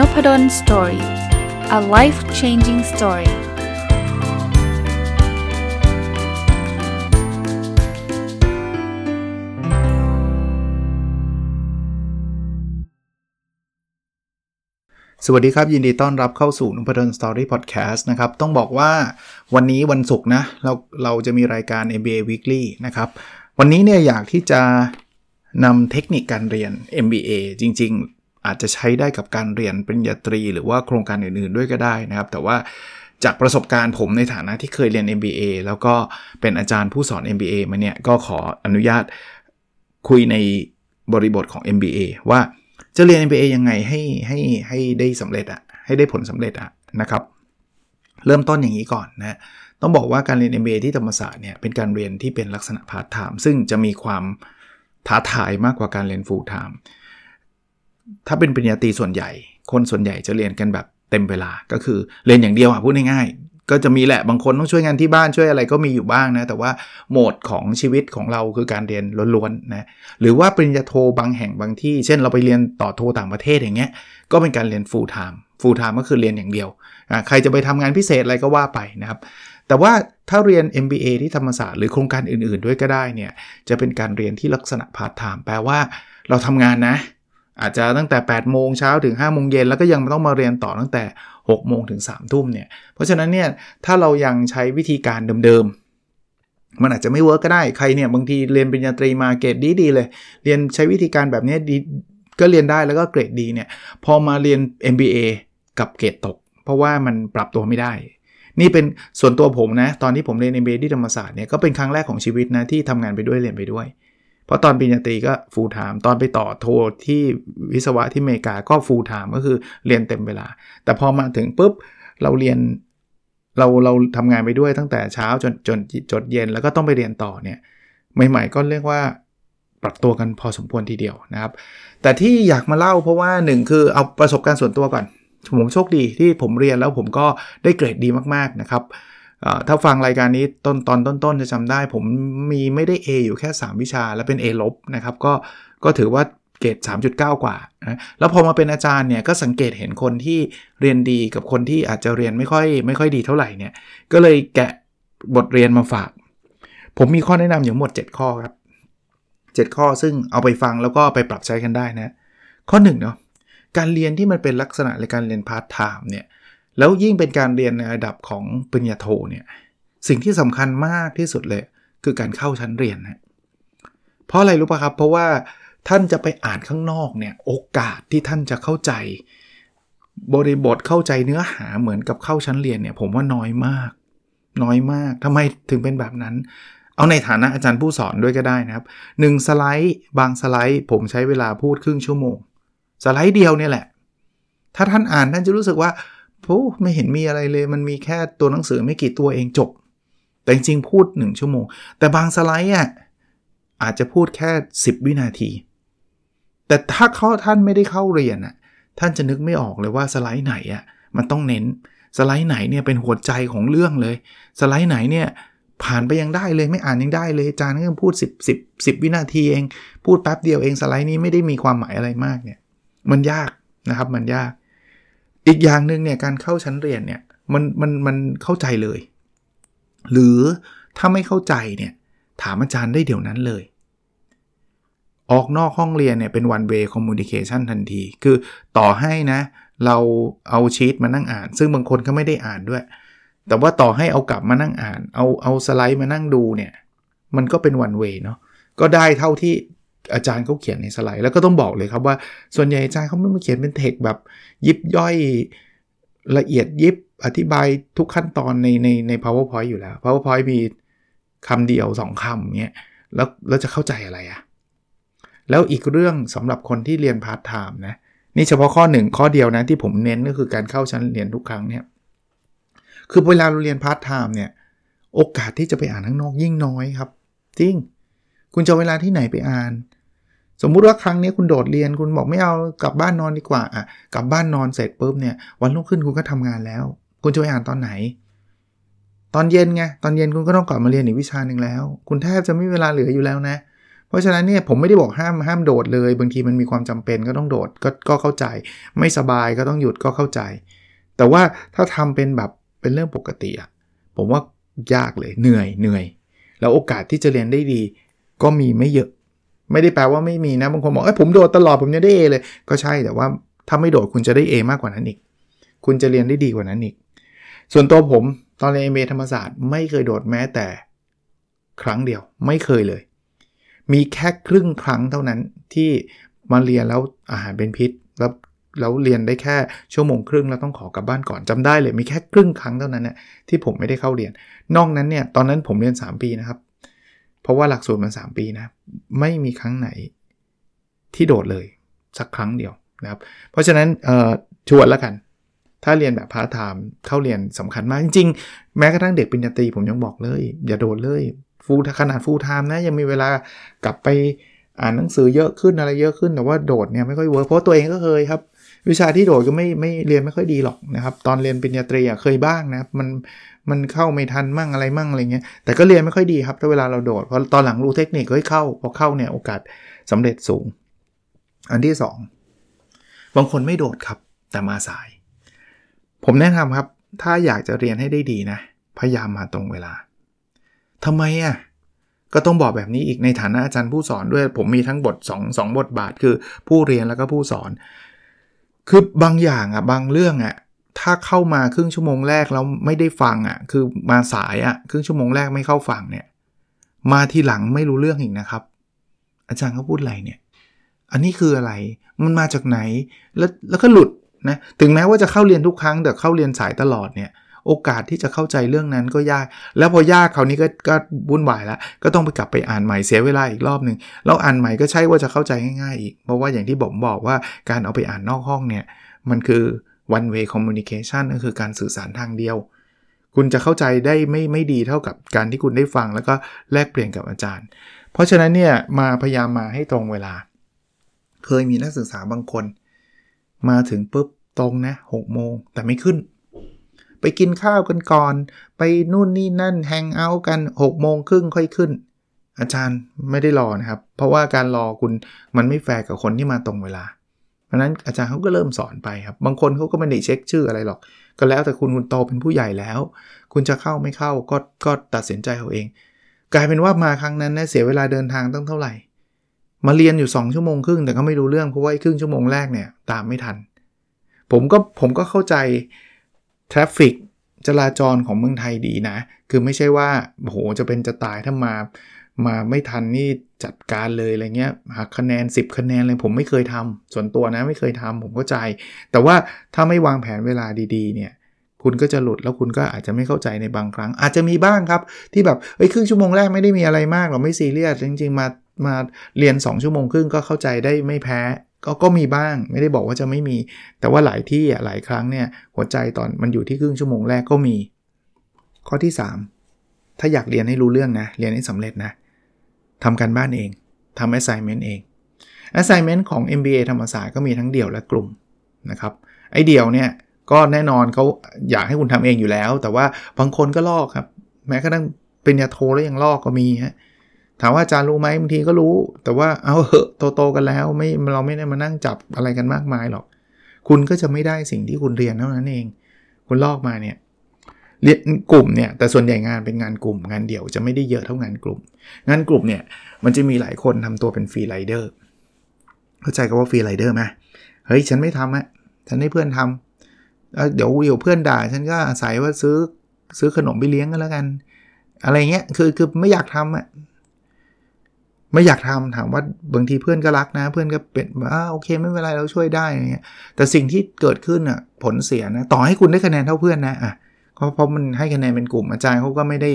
n o p ด d o สตอรี่ a life changing story สวัสดีครับ ยินดีต้อนรับเข้าสู่นุพดลสตอรี่พอดแคสต์นะครับ ต้องบอกว่าวันนี้วันศุกร์นะ เราเราจะมีรายการ MBA Weekly นะครับ วันนี้เนี่ยอยากที่จะนำเทคนิคการเรียน MBA จริง อาจจะใช้ได้กับการเรียนปริญญาตรี หรือว่าโครงการอื่นๆด้วยก็ได้นะครับ แต่ว่าจากประสบการณ์ผมในฐานะที่เคยเรียน MBA แล้วก็เป็นอาจารย์ผู้สอน MBA มาเนี่ยก็ขออนุญาตคุยในบริบทของ MBA ว่าจะเรียน MBA ยังไงให้ให้ให้ได้สำเร็จอะให้ได้ผลสำเร็จอะนะครับ เริ่มต้นอย่างนี้ก่อนนะต้องบอกว่าการเรียน MBA ที่ธรรมศาสตร์เนี่ยเป็นการเรียนที่เป็นลักษณะพาร์ทไทม์ซึ่งจะมีความท้าทายมากกว่าการเรียนฟูลไทม์ ถ้าเป็นปริญญาตรีส่วนใหญ่ คนส่วนใหญ่จะเรียนกันแบบเต็มเวลา ก็คือเรียนอย่างเดียวอะพูดง่ายๆ ก็จะมีแหละบางคนต้องช่วยงานที่บ้านช่วยอะไรก็มีอยู่บ้างนะ แต่ว่าโหมดของชีวิตของเราคือการเรียนล้วนๆนะ หรือว่าปริญญาโทบางแห่งบางที่ เช่นเราไปเรียนต่อโทต่างประเทศอย่างเงี้ย ก็เป็นการเรียน full time full time ก็คือเรียนอย่างเดียว ใครจะไปทำงานพิเศษอะไรก็ว่าไปนะครับ แต่ว่าถ้าเรียน MBA ที่ธรรมศาสตร์หรือโครงการอื่นๆ ด้วยก็ได้เนี่ย จะเป็นการเรียนที่ลักษณะพาร์ทไทม์แปลว่าเราทำงานนะ อาจจะตั้งแต่ 8 โมงเช้าถึง 5 โมงเย็นแล้วก็ยังต้องมาเรียนต่อตั้งแต่ 6 โมงถึง 3 ทุ่มเนี่ย เพราะฉะนั้นเนี่ยถ้าเรายังใช้วิธีการเดิมๆ มันอาจจะไม่ work ก็ได้ใครเนี่ยบางทีเรียนปริญญาตรีมาเกรดดีๆเลย เรียนใช้วิธีการแบบนี้ดีก็เรียนได้แล้วก็เกรดดีเนี่ยพอมาเรียน MBA กับเกรดตก เพราะว่ามันปรับตัวไม่ได้ นี่เป็นส่วนตัวผมนะตอนที่ผมเรียน MBA ที่ธรรมศาสตร์เนี่ยก็เป็นครั้งแรกของชีวิตนะที่ทำงานไปด้วยเรียนไปด้วย เพราะตอนปริญญาตรีก็ฟูลไทม์ตอนไปต่อโทที่วิศวะที่อเมริกาก็ฟูลไทม์ก็คือเรียนเต็มเวลา แต่พอมาถึงปุ๊บเราเรียนเราเราทำงานไปด้วยตั้งแต่เช้าจนจนจรดเย็นแล้วก็ต้องไปเรียนต่อเนี่ยใหม่ๆก็เรียกว่าปรับตัวกันพอสมควรทีเดียวนะครับ แต่ที่อยากมาเล่าเพราะว่าหนึ่งคือเอาประสบการณ์ส่วนตัวก่อน ผมโชคดีที่ผมเรียนแล้วผมก็ได้เกรดดีมากๆนะครับ ถ้าฟังรายการนี้ต้นตอนต้นๆจะจำได้ ผมมีไม่ได้ A อยู่แค่ 3 วิชา แล้วเป็น A ลบนะครับก็ก็ถือว่าเกรด3.9 กว่านะแล้วพอมาเป็นอาจารย์เนี่ยก็สังเกตเห็นคนที่เรียนดีกับคนที่อาจจะเรียนไม่ค่อยไม่ค่อยดีเท่าไหร่เนี่ยก็เลยแกะบทเรียนมาฝาก ผมมีข้อแนะนำอยู่หมด 7 ข้อครับ 7 ข้อซึ่งเอาไปฟังแล้วก็ไปปรับใช้กันได้นะ ข้อ1เนาะการเรียนที่มันเป็นลักษณะในการเรียนพาร์ทไทม์เนี่ย แล้วยิ่งเป็นการเรียนในระดับของปริญญาโทเนี่ยสิ่งที่สำคัญมากที่สุดเลย คือการเข้าชั้นเรียนนะเพราะอะไรรู้ป่ะครับ เพราะว่าท่านจะไปอ่านข้างนอกเนี่ยโอกาสที่ท่านจะเข้าใจ บริบทเข้าใจเนื้อหาเหมือนกับเข้าชั้นเรียนเนี่ยผมว่าน้อยมาก น้อยมากทำไมถึงเป็นแบบนั้น เอาในฐานะอาจารย์ผู้สอนด้วยก็ได้นะครับหนึ่งสไลด์บางสไลด์ ผมใช้เวลาพูดครึ่งชั่วโมง สไลด์เดียวเนี่ยแหละ ถ้าท่านอ่านท่านจะรู้สึกว่า โอ้ไม่เห็นมีอะไรเลย มันมีแค่ตัวหนังสือไม่กี่ตัวเองจบ แต่จริงๆพูด 1 ชั่วโมง แต่บางสไลด์อะอาจจะพูดแค่ 10 วินาที แต่ถ้าเขาท่านไม่ได้เข้าเรียนอะท่านจะนึกไม่ออกเลยว่าสไลด์ไหนอะมันต้องเน้นสไลด์ไหนเนี่ยเป็นหัวใจของเรื่องเลย สไลด์ไหนเนี่ยผ่านไปยังได้เลยไม่อ่านยังได้เลยอาจารย์ก็พูด 10 10 10 วินาทีเอง พูดแป๊บเดียวเองสไลด์นี้ไม่ได้มีความหมายอะไรมากเนี่ย มันยากนะครับมันยาก อีกอย่างหนึ่งเนี่ยการเข้าชั้นเรียนเนี่ยมันมันมันเข้าใจเลย หรือถ้าไม่เข้าใจเนี่ยถามอาจารย์ได้เดี๋ยวนั้นเลย ออกนอกห้องเรียนเนี่ยเป็น one way communication ทันที คือต่อให้นะ เราเอาชีตมานั่งอ่าน ซึ่งบางคนก็ไม่ได้อ่านด้วย แต่ว่าต่อให้เอากลับมานั่งอ่าน เอาเอาสไลด์มานั่งดูเนี่ย มันก็เป็น one way เนาะก็ได้เท่าที่ อาจารย์เขาเขียนในสไลด์แล้วก็ต้องบอกเลยครับว่าส่วนใหญ่อาจารย์เขาไม่มาเขียนเป็นเทคแบบยิบย่อยละเอียดยิบอธิบายทุกขั้นตอนในในใน powerpoint อยู่แล้ว powerpoint มีคำเดียว 2คำเนี้ยแล้วแล้วจะเข้าใจอะไรอะแล้วอีกเรื่องสำหรับคนที่เรียนพาร์ทไทม์นะนี่เฉพาะข้อหนึ่งข้อเดียวนะที่ผมเน้นก็คือการเข้าชั้นเรียนทุกครั้งเนี่ยคือเวลาเราเรียนพาร์ทไทม์เนี่ยโอกาสที่จะไปอ่านข้างนอกยิ่งน้อยครับ จริง คุณจะเวลาที่ไหนไปอ่าน สมมุติว่าครั้งนี้คุณโดดเรียนคุณบอกไม่เอากลับบ้านนอนดีกว่าอะกลับบ้านนอนเสร็จปุ๊บเนี่ยวันรุ่งขึ้นคุณก็ทำงานแล้ว คุณจะไปอ่านตอนไหน ตอนเย็นไงตอนเย็นคุณก็ต้องกลับมาเรียนอีกวิชาหนึ่งแล้ว คุณแทบจะไม่มีเวลาเหลืออยู่แล้วนะเพราะฉะนั้นเนี่ยผมไม่ได้บอกห้ามห้ามโดดเลย บางทีมันมีความจำเป็นก็ต้องโดดก็ก็เข้าใจ ไม่สบายก็ต้องหยุดก็เข้าใจ แต่ว่าถ้าทำเป็นแบบเป็นเรื่องปกติอะผมว่ายากเลยเหนื่อยเหนื่อย แล้วโอกาสที่จะเรียนได้ดี ก็มีไม่เยอะ ไม่ได้แปลว่าไม่มีนะบางคนบอกเอ้ยผมโดดตลอดผมจะได้เอเลย ก็ใช่แต่ว่าถ้าไม่โดดคุณจะได้ A มากกว่านั้นอีก คุณจะเรียนได้ดีกว่านั้นอีก ส่วนตัวผมตอนเรียนเอเมธรรมศาสตร์ไม่เคยโดดแม้แต่ครั้งเดียวไม่เคยเลย มีแค่ครึ่งครั้งเท่านั้นที่มาเรียนแล้วอาหารเป็นพิษ แล้วแล้วเรียนได้แค่ชั่วโมงครึ่งแล้วต้องขอกลับบ้านก่อนจำได้เลยมีแค่ครึ่งครั้งเท่านั้นนะที่ผมไม่ได้เข้าเรียน นอกนั้นเนี่ยตอนนั้นผมเรียน 3 ปีนะครับ เพราะว่าหลักสูตรมัน3ปีนะ ไม่มีครั้งไหนที่โดดเลยสักครั้งเดียวนะครับ เพราะฉะนั้นชวนแล้วกัน ถ้าเรียนแบบพาร์ทไทม์เข้าเรียนสำคัญมากจริงๆ แม้กระทั่งเด็กปริญญาตรีผมยังบอกเลย อย่าโดดเลย full ขนาด full-time นะยังมีเวลากลับไปอ่านหนังสือเยอะขึ้นอะไรเยอะขึ้นแต่ว่าโดดเนี่ยไม่ค่อย work เพราะตัวเองก็เคยครับ วิชาที่โดดก็ไม่ไม่เรียนไม่ค่อยดีหรอกนะครับ ตอนเรียนปริญญาตรีเคยบ้างนะมัน มันเข้าไม่ทันมั่งอะไรมั่งอะไรเงี้ยแต่ก็เรียนไม่ค่อยดีครับถ้าเวลาเราโดดเพราะตอนหลังรู้เทคนิคก็เข้าพอเข้าเนี่ยโอกาสสำเร็จสูง อันที่ 2 บางคนไม่โดดครับ แต่มาสาย ผมแนะนำครับ ถ้าอยากจะเรียนให้ได้ดีนะ พยายามมาตรงเวลาทำไมอะ่ะก็ต้องบอกแบบนี้อีกในฐานะอาจารย์ผู้สอนด้วย ผมมีทั้งบท2 2บทบาทคือผู้เรียนแล้วก็ผู้สอน คือบางอย่างอะบางเรื่องอะ ถ้าเข้ามาครึ่งชั่วโมงแรกแล้วไม่ได้ฟังอะคือมาสายอะครึ่งชั่วโมงแรกไม่เข้าฟังเนี่ยมาทีหลังไม่รู้เรื่องอีกนะครับ อาจารย์เขาพูดอะไรเนี่ย อันนี้คืออะไรมันมาจากไหนแล้วแล้วก็หลุดนะถึงแม้ว่าจะเข้าเรียนทุกครั้งแต่เข้าเรียนสายตลอดเนี่ยโอกาสที่จะเข้าใจเรื่องนั้นก็ยาก แล้วพอยากคราวนี้ก็ก็วุ่นวายแล้ว ก็ต้องไปกลับไปอ่านใหม่เสียเวลาอีกรอบหนึ่งแล้วอ่านใหม่ก็ใช่ว่าจะเข้าใจง่ายๆอีก เพราะว่าอย่างที่ผมบอกว่าการเอาไปอ่านนอกห้องเนี่ย มันคือ one way communication ก็คือการสื่อสารทางเดียว คุณจะเข้าใจได้ไม่ไม่ดีเท่ากับการที่คุณได้ฟังแล้วก็แลกเปลี่ยนกับอาจารย์ เพราะฉะนั้นเนี่ยมาพยายามมาให้ตรงเวลา เคยมีนักศึกษาบางคน มาถึงปุ๊บตรงนะหกโมงแต่ไม่ขึ้น ไปกินข้าวกันก่อน ไปนู่นนี่นั่น hangout กัน6โมงครึ่งค่อยขึ้น อาจารย์ไม่ได้รอนะครับ เพราะว่าการรอคุณมันไม่แฟร์กับคนที่มาตรงเวลา เพราะนั้นอาจารย์เขาก็เริ่มสอนไปครับ บางคนเขาก็ไม่ได้เช็คชื่ออะไรหรอก ก็แล้วแต่คุณคุณโตเป็นผู้ใหญ่แล้ว คุณจะเข้าไม่เข้าก็ก็ตัดสินใจเอาเอง กลายเป็นว่ามาครั้งนั้นนะเสียเวลาเดินทางตั้งเท่าไหร่ มาเรียนอยู่ 2 ชั่วโมงครึ่งแต่ก็ไม่รู้เรื่องเพราะว่าครึ่งชั่วโมงแรกเนี่ยตามไม่ทัน ผมก็ผมก็เข้าใจทราฟฟิกจราจรของเมืองไทยดีนะ คือไม่ใช่ว่าโหจะเป็นจะตายถ้ามา มาไม่ทันนี่จัดการเลยอะไรเงี้ยหักคะแนน 10 คะแนนเลยผมไม่เคยทำส่วนตัวนะไม่เคยทำผมเข้าใจ แต่ว่าถ้าไม่วางแผนเวลาดีๆ เนี่ยคุณก็จะหลุดแล้วคุณก็อาจจะไม่เข้าใจในบางครั้ง อาจจะมีบ้างครับ ที่แบบเฮ้ยครึ่งชั่วโมงแรกไม่ได้มีอะไรมากหรอกไม่ซีเรียสจริง ๆ มามาเรียน 2 ชั่วโมงครึ่งก็เข้าใจได้ไม่แพ้ ก็ก็มีบ้างไม่ได้บอกว่าจะไม่มี แต่ว่าหลายที่อะหลายครั้งเนี่ยหัวใจตอนมันอยู่ที่ครึ่งชั่วโมงแรกก็มี ข้อที่ 3 ถ้าอยากเรียนให้รู้เรื่องนะเรียนให้สำเร็จนะ ทำการบ้านเองทำ assignment เอง assignment ของ MBA ธรรมศาสตร์ก็มีทั้งเดี่ยวและกลุ่มนะครับไอเดี่ยวเนี่ยก็แน่นอนเขาอยากให้คุณทำเองอยู่แล้ว แต่ว่าบางคนก็ลอกครับ แม้กระทั่งเป็นยาโทแล้วยังลอกก็มีฮะถามว่าอาจารย์รู้ไหมบางทีก็รู้ แต่ว่าเอาเหอะโตๆกันแล้วไม่เราไม่ได้มานั่งจับอะไรกันมากมายหรอก คุณก็จะไม่ได้สิ่งที่คุณเรียนเท่านั้นเอง คุณลอกมาเนี่ย เรียนกลุ่มเนี่ยแต่ส่วนใหญ่งานเป็นงานกลุ่ม งานเดี่ยวจะไม่ได้เยอะเท่างานกลุ่ม งานกลุ่มเนี่ยมันจะมีหลายคนทำตัวเป็น free rider เข้าใจคำว่า free rider ไหมเฮ้ยฉันไม่ทำอะฉันให้เพื่อนทำเดี๋ยวเดี๋ยวเพื่อนด่าฉันก็อาศัยว่าซื้อซื้อขนมไปเลี้ยงกันแล้วกัน อะไรเงี้ยคือคือไม่อยากทำอะไม่อยากทำถามว่าบางทีเพื่อนก็รักนะ เพื่อนก็เป็นอ่าโอเคไม่เป็นไรเราช่วยได้อะไรเงี้ยแต่สิ่งที่เกิดขึ้นอะผลเสียนะต่อให้คุณได้คะแนนเท่าเพื่อนนะอะ เพราะเพราะมันให้คะแนนเป็นกลุ่มอาจารย์เขาก็ไม่ได้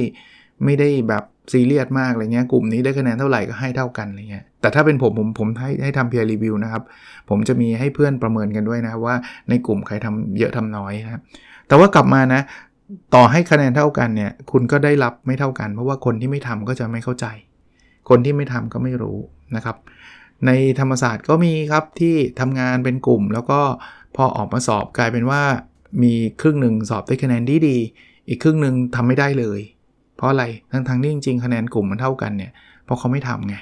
ไม่ได้แบบซีเรียสมากอะไรเงี้ยกลุ่มนี้ได้คะแนนเท่าไหร่ก็ให้เท่ากันอะไรเงี้ยแต่ถ้าเป็นผมผมผมให้ให้ทำเพียร์รีวิวนะครับ ผมจะมีให้เพื่อนประเมินกันด้วยนะว่าในกลุ่มใครทำเยอะทำน้อยนะครับแต่ว่ากลับมานะ ต่อให้คะแนนเท่ากันเนี่ย คุณก็ได้รับไม่เท่ากัน เพราะว่าคนที่ไม่ทำก็จะไม่เข้าใจ คนที่ไม่ทำก็ไม่รู้นะครับ ในธรรมศาสตร์ก็มีครับที่ทำงานเป็นกลุ่ม แล้วก็พอออกมาสอบกลายเป็นว่า มีครึ่งหนึ่งสอบได้คะแนนดีดี อีกครึ่งหนึ่งทำไม่ได้เลย เพราะอะไรทั้งทั้งที่จริงๆคะแนนกลุ่มมันเท่ากันเนี่ยเพราะเขาไม่ทำไง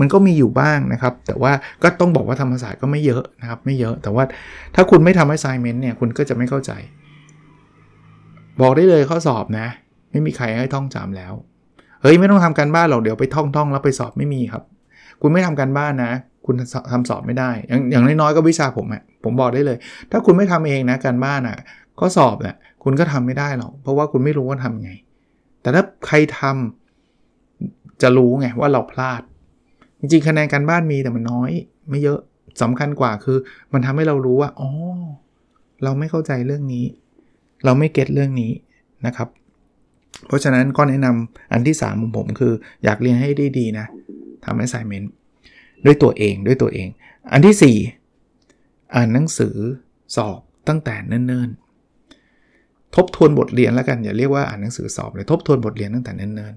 มันก็มีอยู่บ้างนะครับ แต่ว่าก็ต้องบอกว่าธรรมศาสตร์ก็ไม่เยอะนะครับ ไม่เยอะ แต่ว่าถ้าคุณไม่ทำ assignment เนี่ย คุณก็จะไม่เข้าใจ บอกได้เลยข้อสอบนะ ไม่มีใครให้ท่องจำแล้ว เฮ้ย ไม่ต้องทำการบ้านหรอก เดี๋ยวไปท่องท่องแล้วไปสอบไม่มีครับ คุณไม่ทำการบ้านนะ คุณทำสอบไม่ได้ อย่างอย่างน้อยๆก็วิชาผมอะ ผมบอกได้เลย ถ้าคุณไม่ทำเองนะการบ้านอะข้อสอบเนี่ยคุณก็ทำไม่ได้หรอกเพราะว่าคุณไม่รู้ว่าทำไง แต่ถ้าใครทำจะรู้ไงว่าเราพลาด จริงๆคะแนนการบ้านมีแต่มันน้อย ไม่เยอะสำคัญกว่าคือ มันทำให้เรารู้ว่าอ๋อเราไม่เข้าใจเรื่องนี้ เราไม่เก็ตเรื่องนี้นะครับ เพราะฉะนั้นก็แนะนำอันที่3ของผมคือ อยากเรียนให้ได้ดีนะทำ assignment ด้วยตัวเองด้วยตัวเอง อันที่ 4 อ่านหนังสือสอบตั้งแต่เนิ่นๆ ทบทวนบทเรียนแล้วกันอย่าเรียกว่าอ่านหนังสือสอบเลยทบทวนบทเรียนตั้งแต่เนิ่น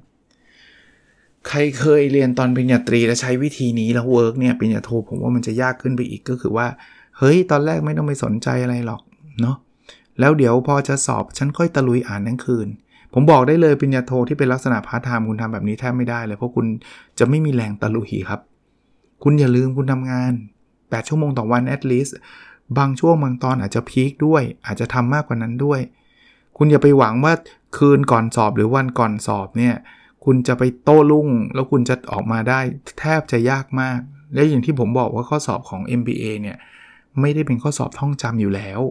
ๆ ใครเคยเรียนตอนปริญญาตรีแล้วใช้วิธีนี้แล้ว work เนี่ยปริญญาโทผมว่ามันจะยากขึ้นไปอีกก็คือว่าเฮ้ยตอนแรกไม่ต้องไปสนใจอะไรหรอกเนาะแล้วเดี๋ยวพอจะสอบฉันค่อยตะลุยอ่านทั้งคืน ผมบอกได้เลยปริญญาโทที่เป็นลักษณะพาร์ทไทม์คุณทำแบบนี้แทบไม่ได้เลย เพราะคุณจะไม่มีแรงตะลุยครับ คุณอย่าลืมคุณทำงาน 8 ชั่วโมงต่อวัน at least บางช่วงบางตอนอาจจะ peak ด้วย อาจจะทำมากกว่านั้นด้วย คุณอย่าไปหวังว่าคืนก่อนสอบหรือวันก่อนสอบเนี่ยคุณจะไปโต้รุ่ง แล้วคุณจะออกมาได้แทบจะยากมาก และอย่างที่ผมบอกว่าข้อสอบของ MBA เนี่ยไม่ได้เป็นข้อสอบท่องจำอยู่แล้ว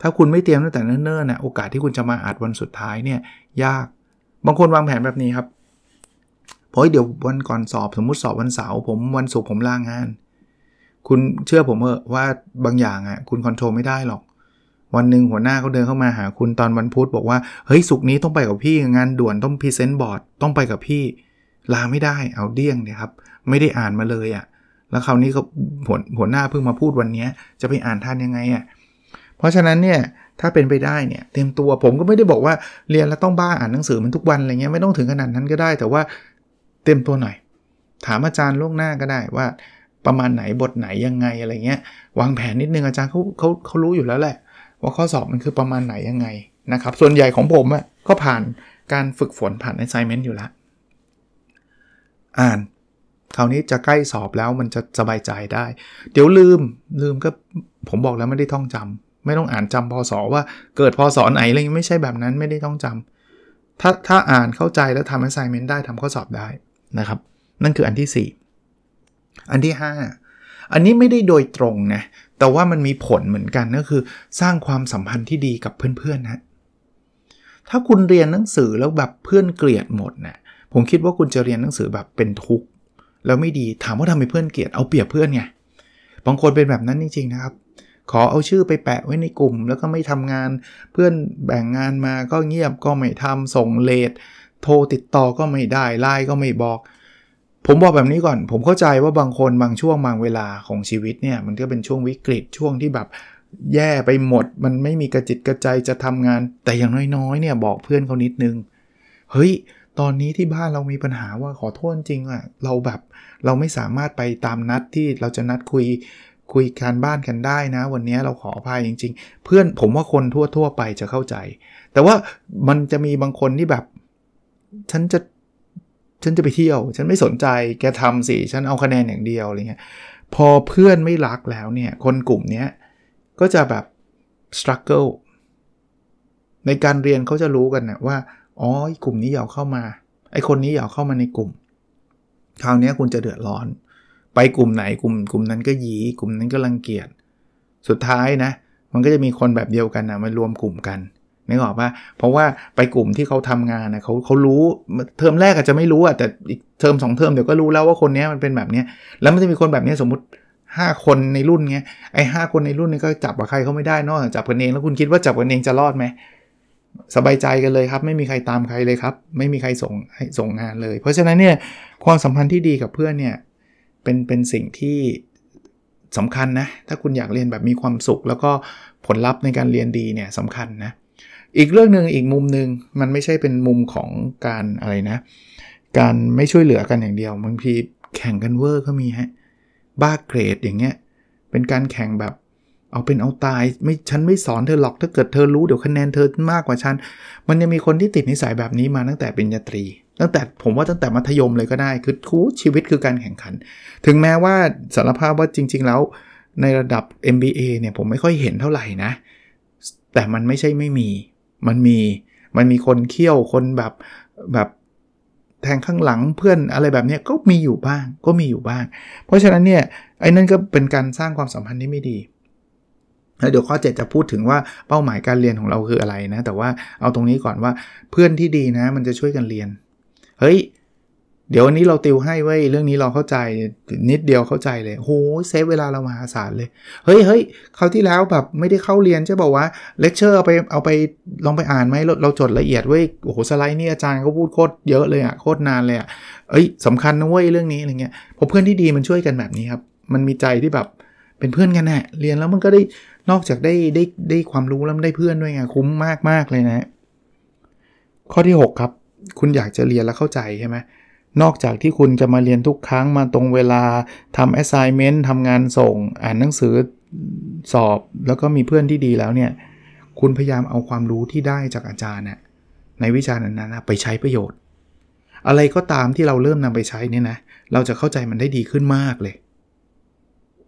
ถ้าคุณไม่เตรียมตั้งแต่เนิ่นๆนะโอกาสที่คุณจะมาอัดวันสุดท้ายเนี่ยยาก บางคนวางแผนแบบนี้ครับเพราะเดี๋ยววันก่อนสอบสมมุติสอบวันเสาร์ผมวันศุกร์ผมลางงาน คุณเชื่อผมเถอะว่าบางอย่างอะคุณ control ไม่ได้หรอก วันหนึ่งหัวหน้าเขาเดินเข้ามาหาคุณตอนวันพุธบอกว่าเฮ้ยศุกร์นี้ต้องไปกับพี่งานด่วนต้อง present board ต้องไปกับพี่ ลาไม่ได้อ้าวเดี้ยงเนี่ยครับไม่ได้อ่านมาเลยอะ่ะแล้วคราวนี้ก็หัวหัวหน้าเพิ่งมาพูดวันนี้จะไปอ่านทันยังไงอะ่ะเพราะฉะนั้นเนี่ยถ้าเป็นไปได้เนี่ยเต็มตัวผมก็ไม่ได้บอกว่าเรียนแล้วต้องบ้าอ่านหนังสือมันทุกวันอะไรเงี้ยไม่ต้องถึงขนาดนั้นก็ได้ แต่ว่าเต็มตัวหน่อย ถามอาจารย์ล่วงหน้าก็ได้ว่า ประมาณไหนบทไหนยังไงอะไรเงี้ยวางแผนนิดนึงอาจารย์เขาเขาเขารู้อยู่แล้วแหละ ว่าข้อสอบมันคือประมาณไหนยังไงนะครับ ส่วนใหญ่ของผมอะ่ะก็ผ่านการฝึกฝนผ่าน assignment อยู่แล้วอ่านคราวนี้จะใกล้สอบแล้วมันจะสบายใจได้ เดี๋ยวลืมลืมก็ผมบอกแล้วไม่ได้ท่องจำไม่ต้องอ่านจำพศว่าเกิดพศไหนอะไรไม่ใช่แบบนั้นไม่ได้ท่องจำถ้าถ้าอ่านเข้าใจแล้วทำ assignment ได้ทำข้อสอบได้นะครับ นั่นคืออันที่4 อันที่ 5 อันนี้ไม่ได้โดยตรงนะแต่ว่ามันมีผลเหมือนกันก็คือ สร้างความสัมพันธ์ที่ดีกับเพื่อนๆนะถ้าคุณเรียนหนังสือแล้วแบบเพื่อนเกลียดหมดนะผมคิดว่าคุณจะเรียนหนังสือแบบเป็นทุกข์แล้วไม่ดีถามว่าทำไมเพื่อนเกลียดเอาเปรียบเพื่อนไงบางคนเป็นแบบนั้นจริงๆนะครับ ขอเอาชื่อไปแปะไว้ในกลุ่ม แล้วก็ไม่ทำงานเพื่อนแบ่งงานมาก็เงียบก็ไม่ทำส่งเลทโทรติดต่อก็ไม่ได้ไลน์ก็ไม่บอก ผมบอกแบบนี้ก่อน ผมเข้าใจว่าบางคนบางช่วงบางเวลาของชีวิตเนี่ย มันก็เป็นช่วงวิกฤตช่วงที่แบบแย่ไปหมด มันไม่มีกระจิตกระใจจะทำงาน แต่อย่างน้อยๆเนี่ยบอกเพื่อนเขานิดนึง เฮ้ย ตอนนี้ที่บ้านเรามีปัญหาว่าขอโทษจริงอะเราแบบเราไม่สามารถไปตามนัดที่เราจะนัดคุยคุยการบ้านกันได้นะ วันนี้เราขออภัยจริง ๆ เพื่อนผมว่าคนทั่ว ๆ ไปจะเข้าใจ แต่ว่ามันจะมีบางคนที่แบบ ฉันจะ ฉันจะไปเที่ยว ฉันไม่สนใจแกทำสิ ฉันเอาคะแนนอย่างเดียวอะไรเงี้ยพอเพื่อนไม่รักแล้วเนี่ย คนกลุ่มนี้ก็จะแบบ struggle ในการเรียนเขาจะรู้กันนะว่าอ๋อกลุ่มนี้อยากเข้ามา ไอคนนี้อยากเข้ามาในกลุ่ม คราวนี้คุณจะเดือดร้อน ไปกลุ่มไหนกลุ่ม กลุ่มนั้นก็หยีกลุ่มนั้นก็รังเกียจ สุดท้ายนะ มันก็จะมีคนแบบเดียวกันนะมารวมกลุ่มกัน นึกออกปะเพราะว่าไปกลุ่มที่เขาทำงานนะเขาเขารู้เทอมแรกอาจจะไม่รู้อะแต่อีกเทอมสองเทอมเดี๋ยวก็รู้แล้วว่าคนนี้มันเป็นแบบนี้แล้วมันจะมีคนแบบนี้สมมติ 5 คนในรุ่นเงี้ยไอ้หคนในรุ่นนี้ก็จับกับใครเขาไม่ได้นอกจากจับกันเองแล้วคุณคิดว่าจับกันเองจะรอดไหมสบายใจกันเลยครับ ไม่มีใครตามใครเลยครับ ไม่มีใครส่งให้ส่งงานเลย เพราะฉะนั้นเนี่ยความสัมพันธ์ที่ดีกับเพื่อนเนี่ยเป็นเป็นสิ่งที่สำคัญนะถ้าคุณอยากเรียนแบบมีความสุข แล้วก็ผลลัพธ์ในการเรียนดีเนี่ยสำคัญนะ อีกเรื่องหนึ่งอีกมุมหนึ่งมันไม่ใช่เป็นมุมของการอะไรนะ การไม่ช่วยเหลือกันอย่างเดียวบางทีแข่งกันเวอร์ก็มีฮะบ้าเกรดอย่างเงี้ยเป็นการแข่งแบบเอาเป็นเอาตายไม่ฉันไม่สอนเธอหรอกถ้าเกิดเธอรู้เดี๋ยวคะแนนเธอมากกว่าฉัน มันยังมีคนที่ติดนิสัยแบบนี้มาตั้งแต่เป็นญาตรี ตั้งแต่ผมว่าตั้งแต่มัธยมเลยก็ได้ คือคูชีวิตคือการแข่งขัน ถึงแม้ว่าสารภาพว่าจริง ๆ แล้ว ในระดับ MBA เนี่ยผมไม่ค่อยเห็นเท่าไหร่นะ แต่มันไม่ใช่ไม่มี มันมีมันมีคนเคี่ยวคนแบบแบบแทงข้างหลังเพื่อนอะไรแบบนี้ก็มีอยู่บ้างก็มีอยู่บ้าง เพราะฉะนั้นเนี่ยไอ้นั่นก็เป็นการสร้างความสัมพันธ์ที่ไม่ดีแล้วเดี๋ยวข้อ 7 จะพูดถึงว่าเป้าหมายการเรียนของเราคืออะไรนะ แต่ว่าเอาตรงนี้ก่อนว่าเพื่อนที่ดีนะ มันจะช่วยกันเรียน เฮ้ย เดี๋ยววันนี้เราติวให้ไว้เรื่องนี้เราเข้าใจนิดเดียวเข้าใจเลยโหsave เวลาเรามหาศาลเลย เฮ้ยเฮ้ยคราวที่แล้วแบบไม่ได้เข้าเรียนใช่บอกว่าเลคเชอร์เอาไปเอาไปลองไปอ่านไหมเราเราจดละเอียดเว้ยโอ้โหสไลด์นี่อาจารย์เขาพูดโคตรเยอะเลยอะโคตรนานเลยอะเอ้ยสำคัญนะเว้ยเรื่องนี้อะไรเงี้ยพอเพื่อนที่ดีมันช่วยกันแบบนี้ครับมันมีใจที่แบบเป็นเพื่อนกันแหละเรียนแล้วมันก็ได้นอกจากได้ได้ได้ความรู้แล้วได้เพื่อนด้วยไงคุ้มมากมากเลยนะ ข้อที่ 6 ครับ คุณอยากจะเรียนแล้วเข้าใจใช่ไหม นอกจากที่คุณจะมาเรียนทุกครั้งมาตรงเวลาทำ assignment ทำงานส่ง อ่านหนังสือสอบ แล้วก็มีเพื่อนที่ดีแล้วเนี่ย คุณพยายามเอาความรู้ที่ได้จากอาจารย์น่ะในวิชานั้นๆไปใช้ประโยชน์ อะไรก็ตามที่เราเริ่มนำไปใช้เนี่ยนะ เราจะเข้าใจมันได้ดีขึ้นมากเลย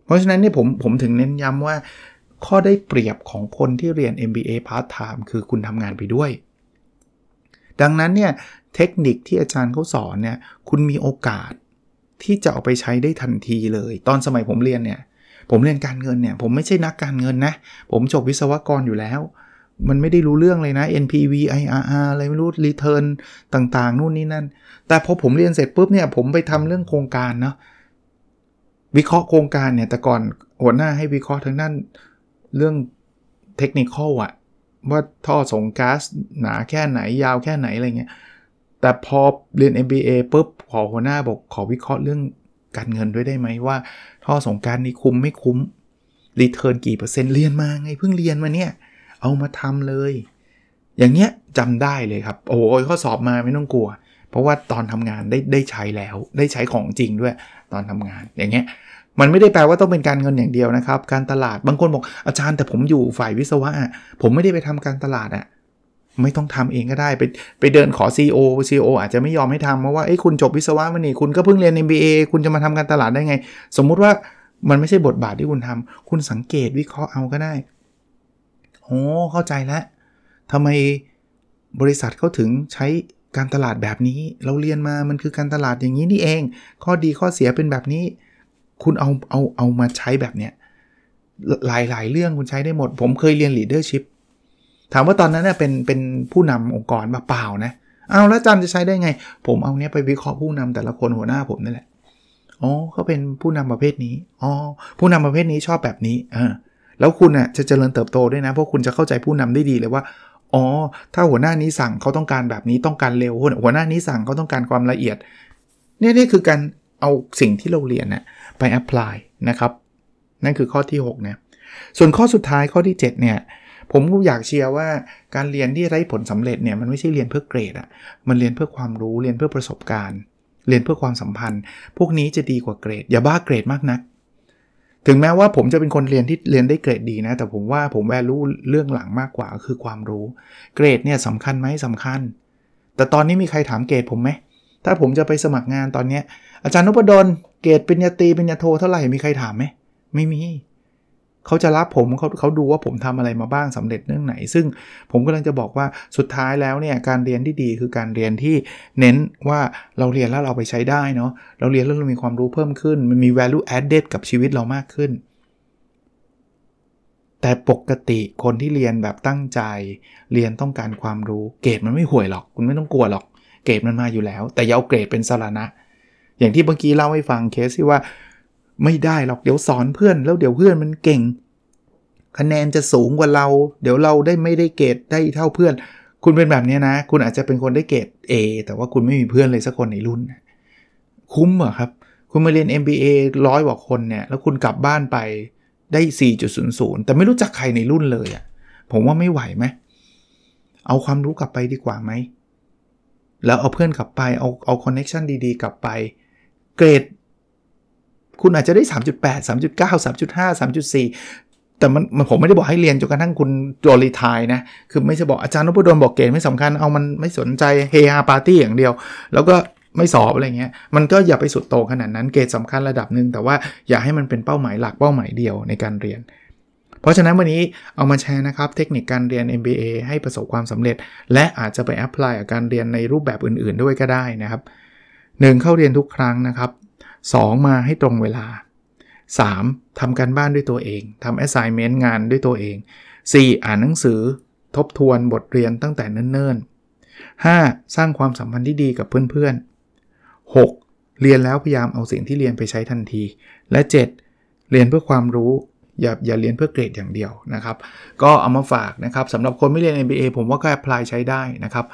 เพราะฉะนั้นเนี่ยผมผมถึงเน้นย้ำว่า ข้อได้เปรียบของคนที่เรียน MBA part time คือคุณทำงานไปด้วยดังนั้นเนี่ย เทคนิคที่อาจารย์เขาสอนเนี่ยคุณมีโอกาสที่จะเอาไปใช้ได้ทันทีเลย ตอนสมัยผมเรียนเนี่ยผมเรียนการเงินเนี่ยผมไม่ใช่นักการเงินนะผมจบวิศวกรอยู่แล้ว มันไม่ได้รู้เรื่องเลยนะ NPV IRR อะไรไม่รู้ Return ต่างๆ นู่นนี่นั่น แต่พอผมเรียนเสร็จปุ๊บเนี่ยผมไปทำเรื่องโครงการเนาะวิเคราะห์โครงการเนี่ยแต่ก่อนหัวหน้าให้วิเคราะห์ทางด้านเรื่องเทคนิคอะว่าท่อส่งก๊าซหนาแค่ไหนยาวแค่ไหนอะไรเงี้ย แต่พอเรียน MBA ปุ๊บขอหัวหน้าบอกขอวิเคราะห์เรื่องการเงินด้วยได้ไหมว่า ท่อส่งการนี้คุ้มไม่คุ้มรีเทิร์นกี่เปอร์เซ็นต์เรียนมาไงเพิ่งเรียนมาเนี่ย เอามาทำเลย อย่างเงี้ยจำได้เลยครับ โอ้ยข้อสอบมาไม่ต้องกลัว เพราะว่าตอนทำงานได้ได้ใช้แล้วได้ใช้ของจริงด้วยตอนทำงานอย่างเงี้ยมันไม่ได้แปลว่าต้องเป็นการเงินอย่างเดียวนะครับ การตลาดบางคนบอกอาจารย์แต่ผมอยู่ฝ่ายวิศวะผมไม่ได้ไปทำการตลาดอะ ไม่ต้องทำเองก็ได้ ไปไปเดินขอ CEO CEO อาจจะไม่ยอมให้ทำเพราะว่าไอ้คุณจบวิศวะมานี่คุณก็เพิ่งเรียน MBA คุณจะมาทำการตลาดได้ไง สมมุติว่ามันไม่ใช่บทบาทที่คุณทำคุณสังเกตวิเคราะห์เอาก็ได้โอ้เข้าใจแล้วทำไมบริษัทเขาถึงใช้การตลาดแบบนี้ เราเรียนมามันคือการตลาดอย่างนี้นี่เอง ข้อดีข้อเสียเป็นแบบนี้ คุณเอาเอาเอามาใช้แบบเนี้ยหลายหลายเรื่องคุณใช้ได้หมด ผมเคยเรียน leadership ถามว่าตอนนั้นเนี่ยเป็นเป็นผู้นำองค์กรมาเปล่านะเอาแล้วจันจะใช้ได้ไง ผมเอาเนี้ยไปวิเคราะห์ผู้นำแต่ละคนหัวหน้าผมนั่แหละอ๋อเขาเป็นผู้นำประเภทนี้อ๋อผู้นำประเภทนี้ชอบแบบนี้เออแล้วคุณอะจะเจริญเติบโตด้วยนะเพราะคุณจะเข้าใจผู้นำได้ดีเลยว่าอ๋อถ้าหัวหน้านี้สั่งเขาต้องการแบบนี้ต้องการเร็วหัวหน้านี้สั่งเขาต้องการความละเอียดเนี่ยนี่คือการเอาสิ่งที่เราเรียนน่ะไปแอพพลายนะครับ นั่นคือข้อที่ 6 เนี่ย ส่วนข้อสุดท้ายข้อที่ 7 เนี่ย ผมก็อยากเชียร์ว่าการเรียนที่ไร้ผลสำเร็จเนี่ยมันไม่ใช่เรียนเพื่อเกรดอะมันเรียนเพื่อความรู้เรียนเพื่อประสบการณ์ เรียนเพื่อความสัมพันธ์ พวกนี้จะดีกว่าเกรด อย่าบ้าเกรดมากนัก ถึงแม้ว่าผมจะเป็นคนเรียนที่เรียนได้เกรดดีนะ แต่ผมว่าผมแวลูเรื่องหลังมากกว่าคือความรู้ เกรดเนี่ยสำคัญไหมสำคัญ แต่ตอนนี้มีใครถามเกรดผมไหมถ้าผมจะไปสมัครงานตอนนี้อาจารย์นพดลเกรดเป็นยาตีเป็นยาโทเท่าไหร่มีใครถามไหมไม่มี เขาจะรับผมเขาเขาดูว่าผมทำอะไรมาบ้างสำเร็จเรื่องไหน ซึ่งผมกำลังจะบอกว่าสุดท้ายแล้วเนี่ยการเรียนที่ดีคือการเรียนที่เน้นว่าเราเรียนแล้วเราไปใช้ได้เนาะเราเรียนแล้วเรามีความรู้เพิ่มขึ้น มันมี value added กับชีวิตเรามากขึ้น แต่ปกติคนที่เรียนแบบตั้งใจ เรียนต้องการความรู้เกรดมันไม่ห่วยหรอก คุณไม่ต้องกลัวหรอก เกรดมันมาอยู่แล้ว แต่อย่าเอาเกรดเป็นสาระอย่างที่เมื่อกี้เล่าให้ฟังเคสที่ว่า ไม่ได้หรอกเดี๋ยวสอนเพื่อน แล้วเดี๋ยวเพื่อนมันเก่ง คะแนนจะสูงกว่าเรา เดี๋ยวเราได้ไม่ได้เกรดได้เท่าเพื่อน คุณเป็นแบบนี้นะ คุณอาจจะเป็นคนได้เกรด A แต่ว่าคุณไม่มีเพื่อนเลยสักคนในรุ่น คุ้มเหรอครับ คุณมาเรียน MBA ร้อยกว่าคนเนี่ยแล้วคุณกลับบ้านไปได้ 4.00 แต่ไม่รู้จักใครในรุ่นเลยอะ่ะผมว่าไม่ไหวไหมเอาความรู้กลับไปดีกว่าไหมแล้วเอาเพื่อนกลับไป เอาเอาคอนเน็ชันดีๆ กลับไป เกรด คุณอาจจะได้ 3.8 3.9 3.5 3.4 แต่มันมันผมไม่ได้บอกให้เรียนจนกระทั่งคุณโดนรีทายนะ คือไม่ใช่บอกอาจารย์นพดลบอกเกรดไม่สำคัญเอามันไม่สนใจเฮฮาปาร์ตี้อย่างเดียว แล้วก็ไม่สอบอะไรเงี้ย มันก็อย่าไปสุดโตขนาดนั้นเกรดสำคัญระดับหนึ่งแต่ว่าอย่าให้มันเป็นเป้าหมายหลักเป้าหมายเดียวในการเรียน เพราะฉะนั้นวันนี้เอามาแชร์นะครับ เทคนิคการเรียน MBA ให้ประสบความสำเร็จ และอาจจะไปแอพพลายกับการเรียนในรูปแบบอื่น ๆ ด้วยก็ได้นะครับ 1. เข้าเรียนทุกครั้งนะครับ 2. มาให้ตรงเวลา 3. ทำการบ้านด้วยตัวเองทำ assignment งานด้วยตัวเอง 4. อ่านหนังสือ ทบทวนบทเรียนตั้งแต่เนิ่นๆ 5. สร้างความสัมพันธ์ที่ดีกับเพื่อนๆ 6. เรียนแล้วพยายามเอาสิ่งที่เรียนไปใช้ทันที และ 7. เรียนเพื่อความรู้อย่าอย่าเรียนเพื่อเกรดอย่างเดียวนะครับ ก็เอามาฝากนะครับสำหรับคนไม่เรียน MBA ผมว่าก็แอพพลายใช้ได้นะครับ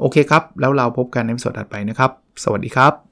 โอเคครับ แล้วเราพบกันในสดถัดไปนะครับ สวัสดีครับ